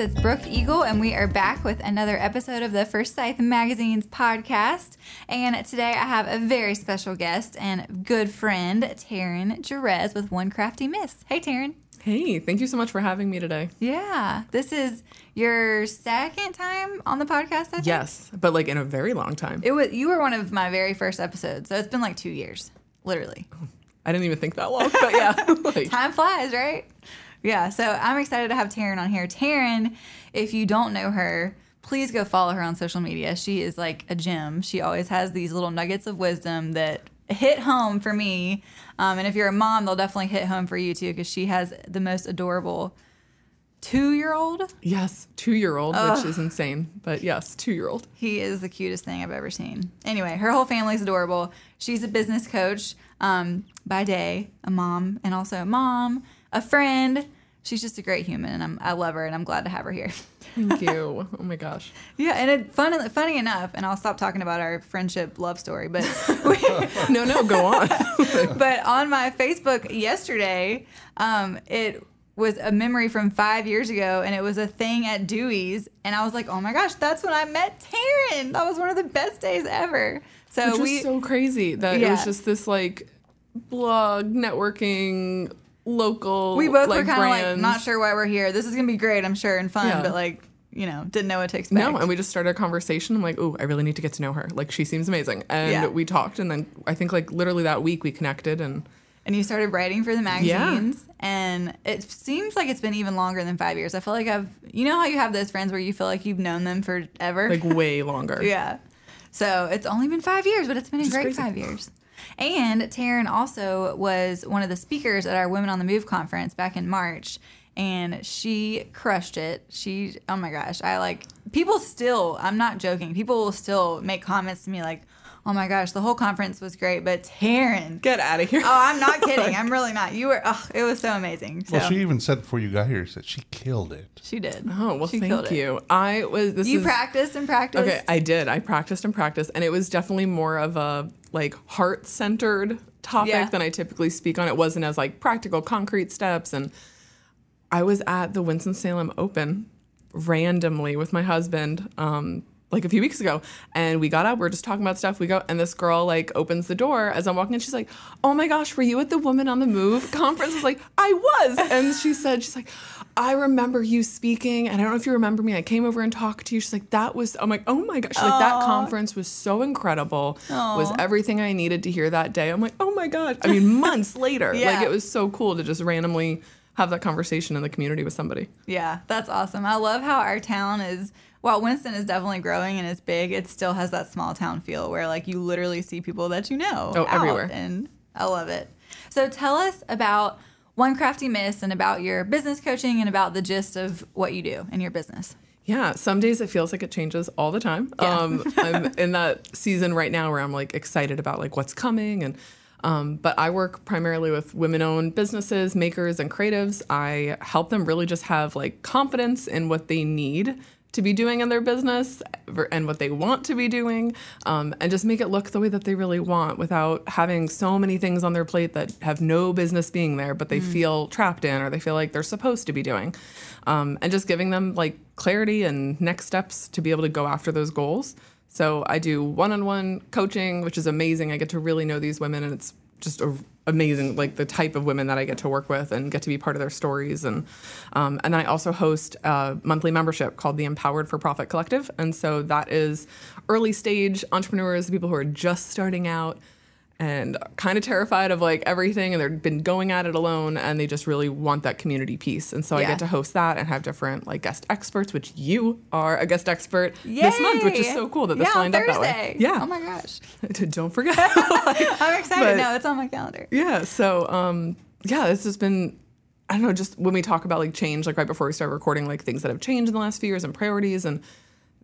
It's Brooke Eagle, and we are back with another episode of the Forsyth Magazine's podcast. And today I have a very special guest and good friend, Taryn Jerez with One Crafty Miss. Hey, Taryn. Hey, thank you so much for having me today. Yeah, this is your second time on the podcast. I think? Yes, but like in a very long time. It was you were one of my very first episodes, so it's been like two years, literally. I didn't even think that long, but yeah. like, Time flies, right? Yeah, so I'm excited to have Taryn on here. Taryn, if you don't know her, please go follow her on social media. She is like a gem. She always has these little nuggets of wisdom that hit home for me. Um, and if you're a mom, they'll definitely hit home for you too, because she has the most adorable two year old. yes, two year old, which is insane, but yes, two year old. He is the cutest thing I've ever seen. Anyway, her whole family's adorable. She's a business coach um, by day, a mom, and also a mom, a friend. She's just a great human, and I'm, I love her, and I'm glad to have her here. Thank you. oh my gosh. yeah, and it, fun, funny enough, and I'll stop talking about our friendship love story, but we, No, no, go on. but on my Facebook yesterday, um, it was a memory from five years ago, and it was a thing at Dewey's, and I was like, oh my gosh, that's when I met Taryn. That was one of the best days ever. So Which was we, so crazy that it was just this like blog networking local we both like, were kind of like not sure why we're here. This is gonna be great, I'm sure, and fun, Yeah. but like you know, didn't know what to expect. No, and we just started a conversation. I'm like, oh, I really need to get to know her. Like, she seems amazing. And Yeah. we talked, and then I think like literally that week we connected, and and you started writing for the magazines and it seems like it's been even longer than five years i feel like i've you know how you have those friends where you feel like you've known them forever like way longer. yeah so it's only been five years but it's been a is great crazy. five years and taryn also was one of the speakers at our women on the move conference back in march and she crushed it. She oh my gosh i like people still i'm not joking people will still make comments to me like oh my gosh the whole conference was great but taryn Get out of here. Oh, I'm not kidding. I'm really not. You were. Oh, it was so amazing. So Well, she even said before you got here, she said she killed it. she did. Oh well, She killed thank it. you. I was. This You is, practiced and practiced. Okay, I did. I practiced and practiced, and it was definitely more of a like heart centered topic Yeah. than I typically speak on. It wasn't as like practical, concrete steps. And I was at the Winston Salem Open randomly with my husband. Um, like a few weeks ago, and we got up. We are just talking about stuff. We go, and this girl like opens the door as I'm walking in. She's like, "Oh my gosh, were you at the Woman on the Move conference?" I was like, "I was," and she said, "She's like, I remember you speaking, and I don't know if you remember me. I came over and talked to you. She's like, that was. I'm like, oh my gosh, She's like that conference was so incredible. Was everything I needed to hear that day. I'm like, oh my gosh. I mean, months later, Yeah. like it was so cool to just randomly have that conversation in the community with somebody. Yeah, that's awesome. I love how our town is. While Winston is definitely growing and is big, it still has that small town feel where like you literally see people that you know. Oh, everywhere. and I love it. So tell us about One Crafty Miss and about your business coaching and about the gist of what you do in your business. Yeah, some days it feels like it changes all the time. Yeah. Um, I'm in that season right now where I'm like excited about like what's coming and um, but I work primarily with women-owned businesses, makers, and creatives. I help them really just have like confidence in what they need to be doing in their business and what they want to be doing, um, and just make it look the way that they really want without having so many things on their plate that have no business being there, but they feel trapped in or they feel like they're supposed to be doing. Um, and just giving them like clarity and next steps to be able to go after those goals. So I do one-on-one coaching, which is amazing. I get to really know these women, and it's just a, amazing, like the type of women that I get to work with and get to be part of their stories. And um, and then I also host a monthly membership called the Empowered for Profit Collective, and so that is early stage entrepreneurs, people who are just starting out and kind of terrified of like everything and they've been going at it alone and they just really want that community piece and so i get to host that and have different like guest experts which you are a guest expert this month which is so cool that this yeah, lined on up that way Thursday. yeah Oh my gosh. don't forget I'm excited. No, it's on my calendar. yeah so um yeah this has been i don't know just when we talk about like change like right before we start recording like things that have changed in the last few years and priorities and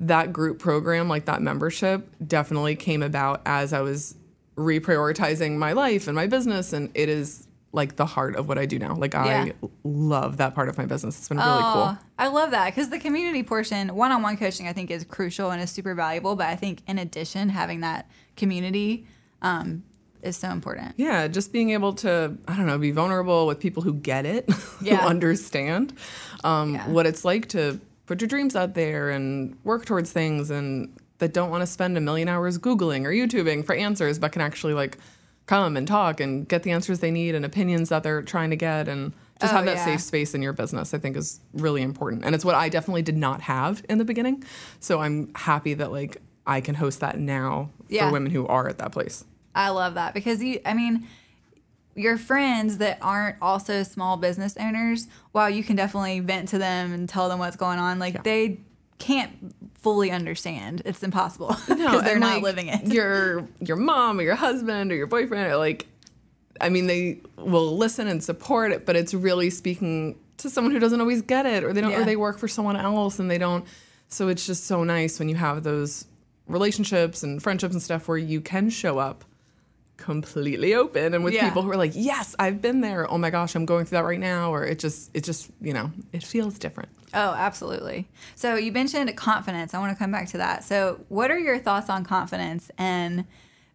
that group program like that membership definitely came about as i was reprioritizing my life and my business and it is like the heart of what i do now like Yeah. i love that part of my business it's been really Oh, cool I love that because the community portion, one-on-one coaching, I think is crucial and is super valuable. But I think in addition, having that community um, is so important. Yeah, just being able to, I don't know, be vulnerable with people who get it, Yeah. who understand um, Yeah. what it's like to put your dreams out there and work towards things and that don't want to spend a million hours Googling or YouTubing for answers, but can actually like come and talk and get the answers they need and opinions that they're trying to get and just Oh, have that yeah. safe space in your business, I think is really important. And it's what I definitely did not have in the beginning. So I'm happy that like I can host that now Yeah. for women who are at that place. I love that because you, I mean, your friends that aren't also small business owners, while you can definitely vent to them and tell them what's going on, like they can't fully understand. It's impossible because they're not like, living it. Your your mom or your husband or your boyfriend are like, I mean, they will listen and support it, but it's really speaking to someone who doesn't always get it, or they don't, Yeah. or they work for someone else and they don't. So it's just so nice when you have those relationships and friendships and stuff where you can show up completely open and with Yeah. people who are like, yes, I've been there. Oh my gosh, I'm going through that right now. Or it just, it just, you know, it feels different. Oh, absolutely. So you mentioned confidence. I want to come back to that. So, what are your thoughts on confidence and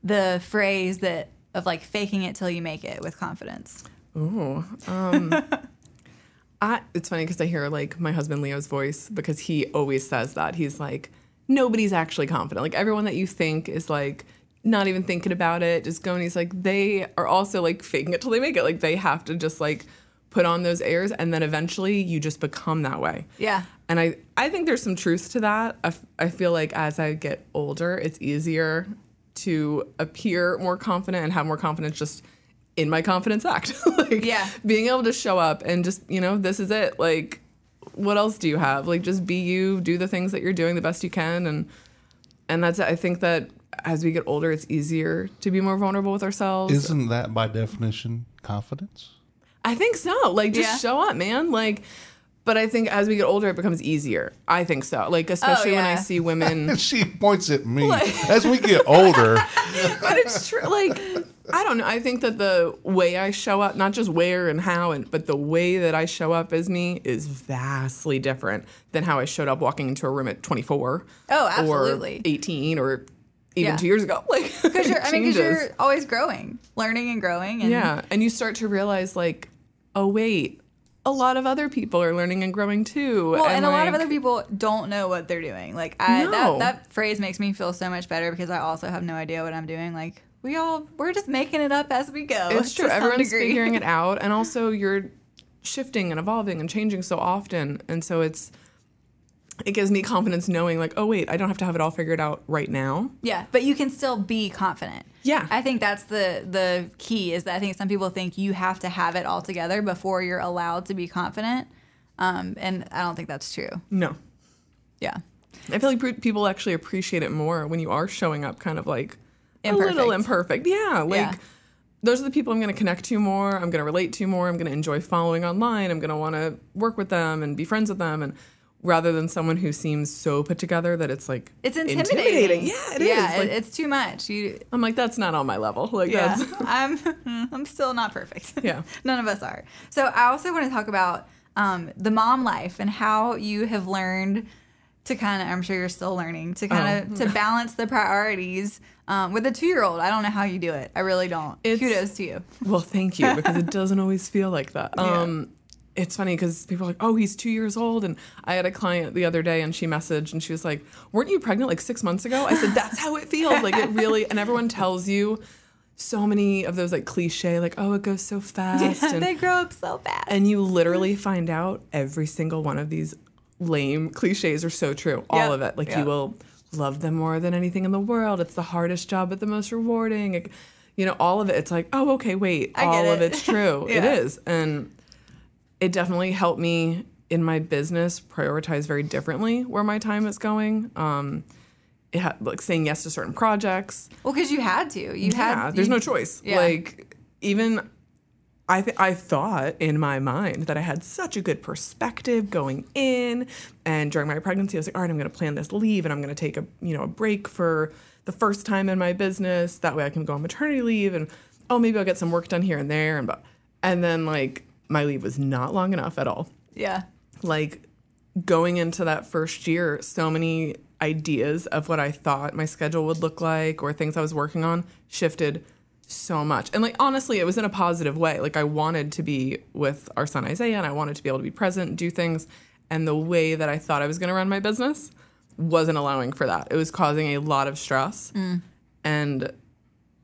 the phrase that of like faking it till you make it with confidence? Ooh. Um, I, it's funny because I hear like my husband Leo's voice because he always says that. He's like, nobody's actually confident. Like everyone that you think is like not even thinking about it, just going, he's like, they are also like faking it till they make it. Like they have to just like put on those airs and then eventually you just become that way. Yeah. And I, I think there's some truth to that. I, f- I feel like as I get older, it's easier to appear more confident and have more confidence just in my confidence act. like Yeah. being able to show up and just, you know, this is it. Like, what else do you have? Like, just be you, do the things that you're doing the best you can. And, and that's, I think that as we get older, it's easier to be more vulnerable with ourselves. Isn't that by definition confidence? I think so. Like, just Yeah. show up, man. Like, but I think as we get older, it becomes easier. I think so. Like, oh, especially when I see women. And she points at me. As we get older, but it's true. Like, I don't know. I think that the way I show up, not just where and how, and but the way that I show up as me is vastly different than how I showed up walking into a room at 24. Oh, absolutely. Or 18 or even Yeah. two years ago. Like, Because you're, I mean, because you're always growing, learning and growing. And Yeah. And you start to realize, like, oh, wait, a lot of other people are learning and growing too. Well, and, a lot of other people don't know what they're doing. Like I, No. that that phrase makes me feel so much better because I also have no idea what I'm doing. Like we all, we're just making it up as we go. It's true. Everyone's degree. figuring it out, and also you're shifting and evolving and changing so often, and so it's it gives me confidence knowing like, oh wait, I don't have to have it all figured out right now. Yeah, but you can still be confident. Yeah. I think that's the the key. Is that I think some people think you have to have it all together before you're allowed to be confident, um, and I don't think that's true. No, Yeah. I feel like people actually appreciate it more when you are showing up kind of like a Imperfect. little imperfect. Yeah, like. Yeah. Those are the people I'm going to connect to more. I'm going to relate to more. I'm going to enjoy following online. I'm going to want to work with them and be friends with them. And rather than someone who seems so put together that it's like It's intimidating. Yeah, it is. yeah, Like, it's too much. You I'm like, that's not on my level. Like, Yeah, that's I'm I'm still not perfect. Yeah. none of us are. So I also want to talk about um, the mom life and how you have learned to kind of. I'm sure you're still learning to kind of Oh. to balance the priorities um, with a two year old. I don't know how you do it. I really don't. It's- Kudos to you. Well, thank you because it doesn't always feel like that. Um, it's funny because people are like, "Oh, he's two years old," and I had a client the other day, and she messaged, and she was like, "Weren't you pregnant like six months ago?" I said, "That's how it feels. Like it really." And everyone tells you so many of those like cliche, like, "Oh, it goes so fast," and, they grow up so fast. and you literally find out every single one of these lame cliches are so true. All Yep. of it. Like Yep. you will love them more than anything in the world. It's the hardest job, but the most rewarding. It- you know, all of it. It's like, oh, okay, wait, I all get of it's true. It Yeah. is, and it definitely helped me in my business prioritize very differently where my time is going. Um, it like saying yes to certain projects well, because you had to. You yeah, had. there's you- no choice. Yeah. Like even I th- I thought in my mind that I had such a good perspective going in, and during my pregnancy, I was like, all right, I'm going to plan this leave, and I'm going to take a you know a break for the first time in my business. That way, I can go on maternity leave, and oh, maybe I'll get some work done here and there, and but and then like my leave was not long enough at all Yeah. like going into that first year, so many ideas of what I thought my schedule would look like or things I was working on shifted so much. And like honestly, it was in a positive way. Like I wanted to be with our son Isaiah and I wanted to be able to be present and do things. And the way that I thought I was going to run my business wasn't allowing for that. It was causing a lot of stress. Mm. And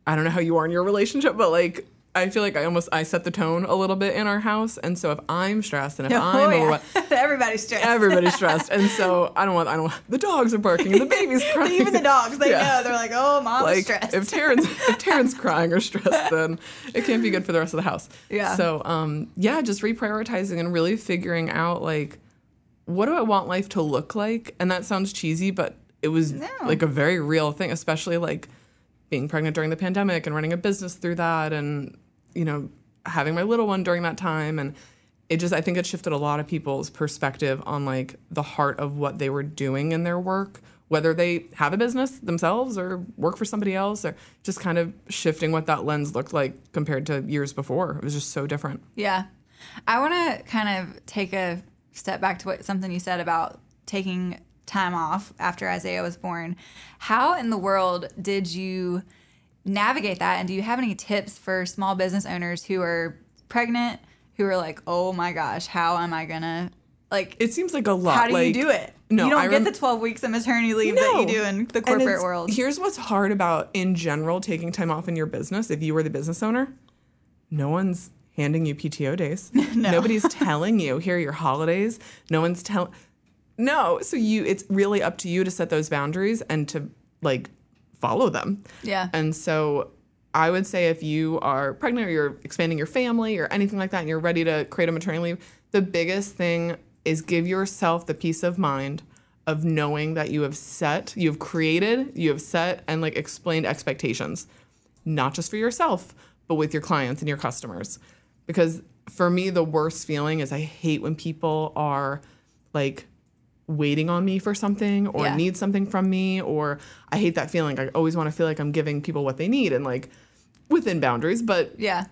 I don't know how you are in your relationship, but like I feel like I almost I set the tone a little bit in our house. And so if I'm stressed and if I'm Oh, overwhelmed. Everybody's stressed. everybody's stressed. And so I don't want I don't want the dogs are barking and the baby's crying. Even the dogs, they Yeah. know. They're like, oh, mom's like stressed. if Taryn's if Taryn's crying or stressed, then it can't be good for the rest of the house. Yeah. So um yeah, just reprioritizing and really figuring out like what do I want life to look like? And that sounds cheesy, but it was No. like a very real thing, especially like being pregnant during the pandemic and running a business through that and you know having my little one during that time. And it just i think it shifted a lot of people's perspective on like the heart of what they were doing in their work whether they have a business themselves or work for somebody else or just kind of shifting what that lens looked like compared to years before. It was just so different. Yeah. I want to kind of take a step back to what something you said about taking time off after Isaiah was born. How in the world did you navigate that? And do you have any tips for small business owners who are pregnant, who are like, oh my gosh, how am I going to, like, it seems like a lot how do like, you do it? no, you don't I get the 12 weeks of maternity leave that you do in the corporate world. Here's what's hard about in general taking time off in your business. If you were the business owner, no one's handing you PTO days. Nobody's telling you here are your holidays. No one's telling. No, so you it's really up to you to set those boundaries and to like follow them. Yeah. And so I would say if you are pregnant or you're expanding your family or anything like that and you're ready to create a maternity leave, the biggest thing is give yourself the peace of mind of knowing that you have set, you have created, you have set and like explained expectations, not just for yourself, but with your clients and your customers. Because for me, the worst feeling is I hate when people are like waiting on me for something or Yeah. need something from me or I hate that feeling. I always want to feel like I'm giving people what they need and like within boundaries, but yeah.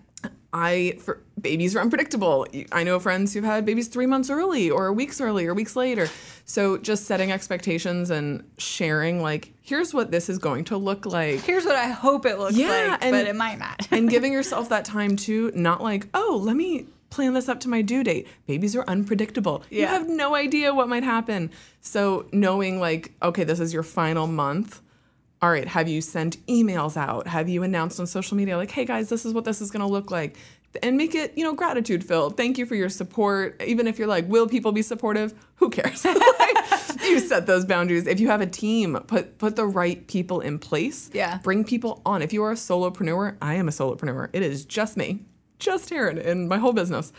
I for babies are unpredictable. I know friends who've had babies 3 months early or weeks early or weeks later. So just setting expectations and sharing like here's what this is going to look like Here's what I hope it looks Yeah, like, and- but it might not. and giving yourself that time too, not like, oh, let me plan this up to my due date. Babies are unpredictable. You have no idea what might happen. So knowing like, okay, this is your final month. All right, have you sent emails out? Have you announced on social media like, hey guys, this is what this is gonna look like? And make it, you know, gratitude filled. Thank you for your support. Even if you're like, will people be supportive? Who cares? Like, you set those boundaries. If you have a team, put put the right people in place Yeah. bring people on. If you are a solopreneur, I am a solopreneur. It is just me, just Taryn in my whole business.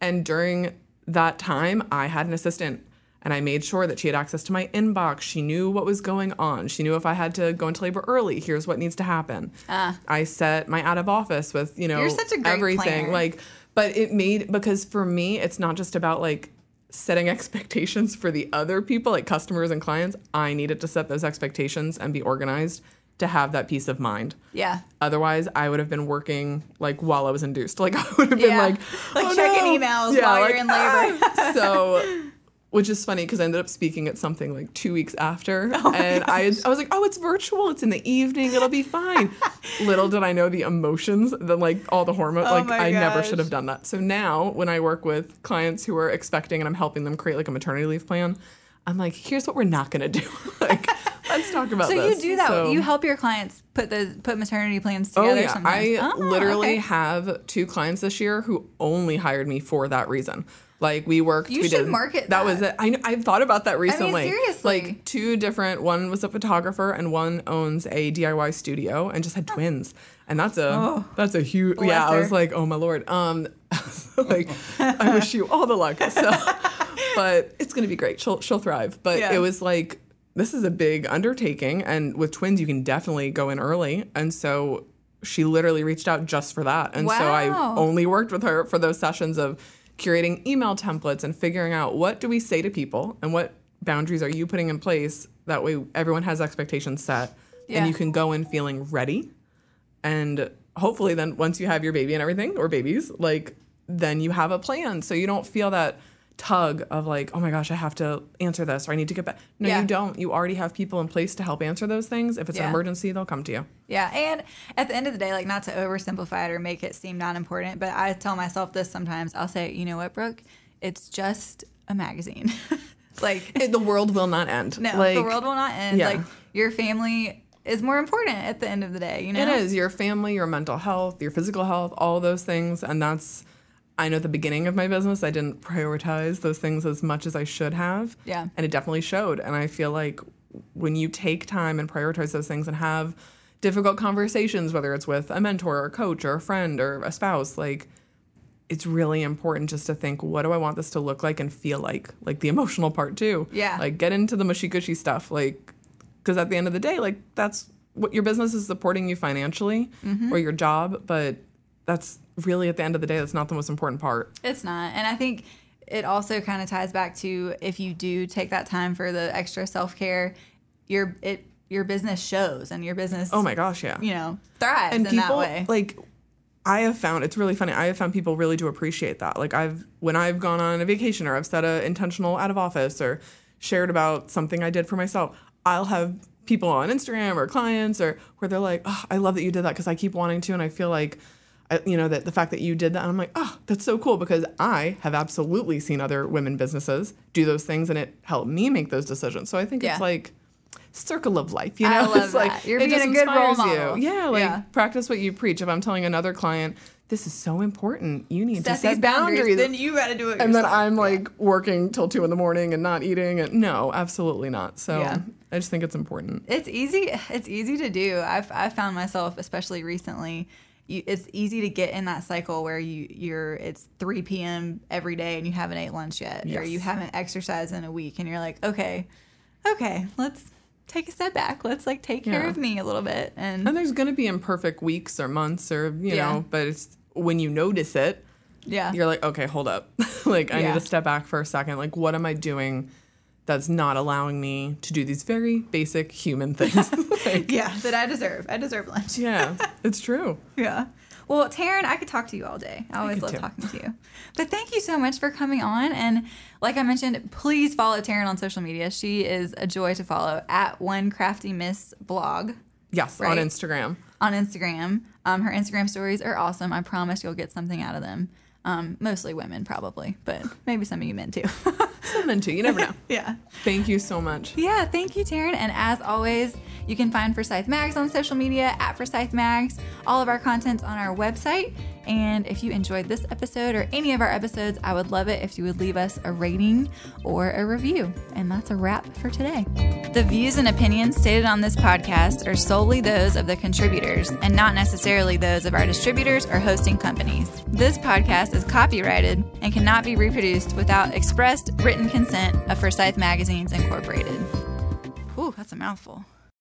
And during that time, I had an assistant and I made sure that she had access to my inbox. She knew what was going on. She knew if I had to go into labor early, here's what needs to happen. Ah. I set my out of office with, you know. You're such a great everything. planner. Like, but it made because for me, it's not just about like setting expectations for the other people, like customers and clients. I needed to set those expectations and be organized to have that peace of mind. yeah. Otherwise, I would have been working like while I was induced. Like I would have been Yeah. like, Like "Oh, checking no." emails while you're in labor. "Ah." so, which is funny because I ended up speaking at something like two weeks after, Oh and I I was like, oh, it's virtual. It's in the evening. It'll be fine. Little did I know the emotions, the like all the hormones. Oh like I never should have done that. So now when I work with clients who are expecting and I'm helping them create like a maternity leave plan. I'm like, here's what we're not gonna do. like, let's talk about that. So this. you do that. So- you help your clients put the put maternity plans together. Oh together. yeah, sometimes. I Oh, literally okay. have two clients this year who only hired me for that reason. Like we worked. You we should did, market That that was it. I I've thought about that recently. seriously. Like two different. One was a photographer and one owns a DIY studio and just had twins. And that's a that's a huge. Bless Yeah, I was like, oh my lord. Um, like I wish you all the luck. So, but it's gonna be great. She'll she'll thrive. But Yeah. it was like this is a big undertaking and with twins you can definitely go in early. And so she literally reached out just for that. And so i only worked with her for those sessions of curating email templates and figuring out what do we say to people and what boundaries are you putting in place that way everyone has expectations set Yeah. and you can go in feeling ready. And hopefully then once you have your baby and everything or babies like then you have a plan. So you don't feel that tug of like, oh my gosh, I have to answer this or I need to get back. No, Yeah. you don't. You already have people in place to help answer those things. If it's Yeah. an emergency, they'll come to you. Yeah, and at the end of the day, like not to oversimplify it or make it seem not important, but I tell myself this sometimes. I'll say, you know what, Brooke, it's just a magazine. like It- the world will not end. no, like, the world will not end. yeah. Like your family is more important at the end of the day. You know, It is your family, your mental health, your physical health, all those things. And that's, I know at the beginning of my business, I didn't prioritize those things as much as I should have. Yeah. And it definitely showed. And I feel like when you take time and prioritize those things and have difficult conversations, whether it's with a mentor or a coach or a friend or a spouse, like, it's really important just to think, what do I want this to look like and feel like? Like the emotional part too. Yeah. Like get into the mushy gushy stuff. Like, because at the end of the day, like that's what your business is supporting you financially Mm-hmm. or your job, but that's really at the end of the day, that's not the most important part. It's not. And I think it also kind of ties back to if you do take that time for the extra self care, your it your business shows and your business Oh my gosh, yeah. you know thrives and in that way. like I have found it's really funny. I have found people really do appreciate that. Like I've when I've gone on a vacation or I've set a intentional out of office or shared about something I did for myself, I'll have people on Instagram or clients or where they're like, "Oh, I love that you did that because I keep wanting to and I feel like I, you know that the fact that you did that and I'm like, "Oh, that's so cool because I have absolutely seen other women businesses do those things and it helped me make those decisions." So I think Yeah. it's like circle of life, you know? I love it's like. You're it being just a good role model. you. Yeah, like Yeah. practice what you preach. If I'm telling another client, this is so important, you need set to set these boundaries, boundaries. then you got to do it. and then. I'm like working till two in the morning and not eating. And no, absolutely not. So Yeah. I just think it's important. It's easy. It's easy to do. I've I found myself, especially recently, you, it's easy to get in that cycle where you you're it's 3 p.m. every day and you haven't ate lunch yet, or you haven't exercised in a week, and you're like, okay, okay, let's take a step back. Let's like take care Yeah. of me a little bit, and And there's going to be imperfect weeks or months or, you Yeah. know, but it's when you notice it, yeah, you're like, okay, hold up. like, I Yeah. need to step back for a second. Like, what am I doing that's not allowing me to do these very basic human things? like, yeah, that I deserve. I deserve lunch. yeah, it's true. Yeah. Well, Taryn, I could talk to you all day. I always could love too. talking to you. But thank you so much for coming on. And like I mentioned, please follow Taryn on social media. She is a joy to follow at One Crafty Miss blog Yes, Right. on Instagram. on Instagram. Um, her Instagram stories are awesome. I promise you'll get something out of them. Um, mostly women, probably, but maybe some of you men too. Men too. You never know. yeah. Thank you so much. Yeah, thank you, Taryn. And as always, you can find Forsyth Mags on social media at Forsyth Mags. All of our content's on our website. And if you enjoyed this episode or any of our episodes, I would love it if you would leave us a rating or a review. And that's a wrap for today. The views and opinions stated on this podcast are solely those of the contributors and not necessarily those of our distributors or hosting companies. This podcast is copyrighted and cannot be reproduced without expressed written consent of Forsyth Magazines Incorporated. Ooh, that's a mouthful.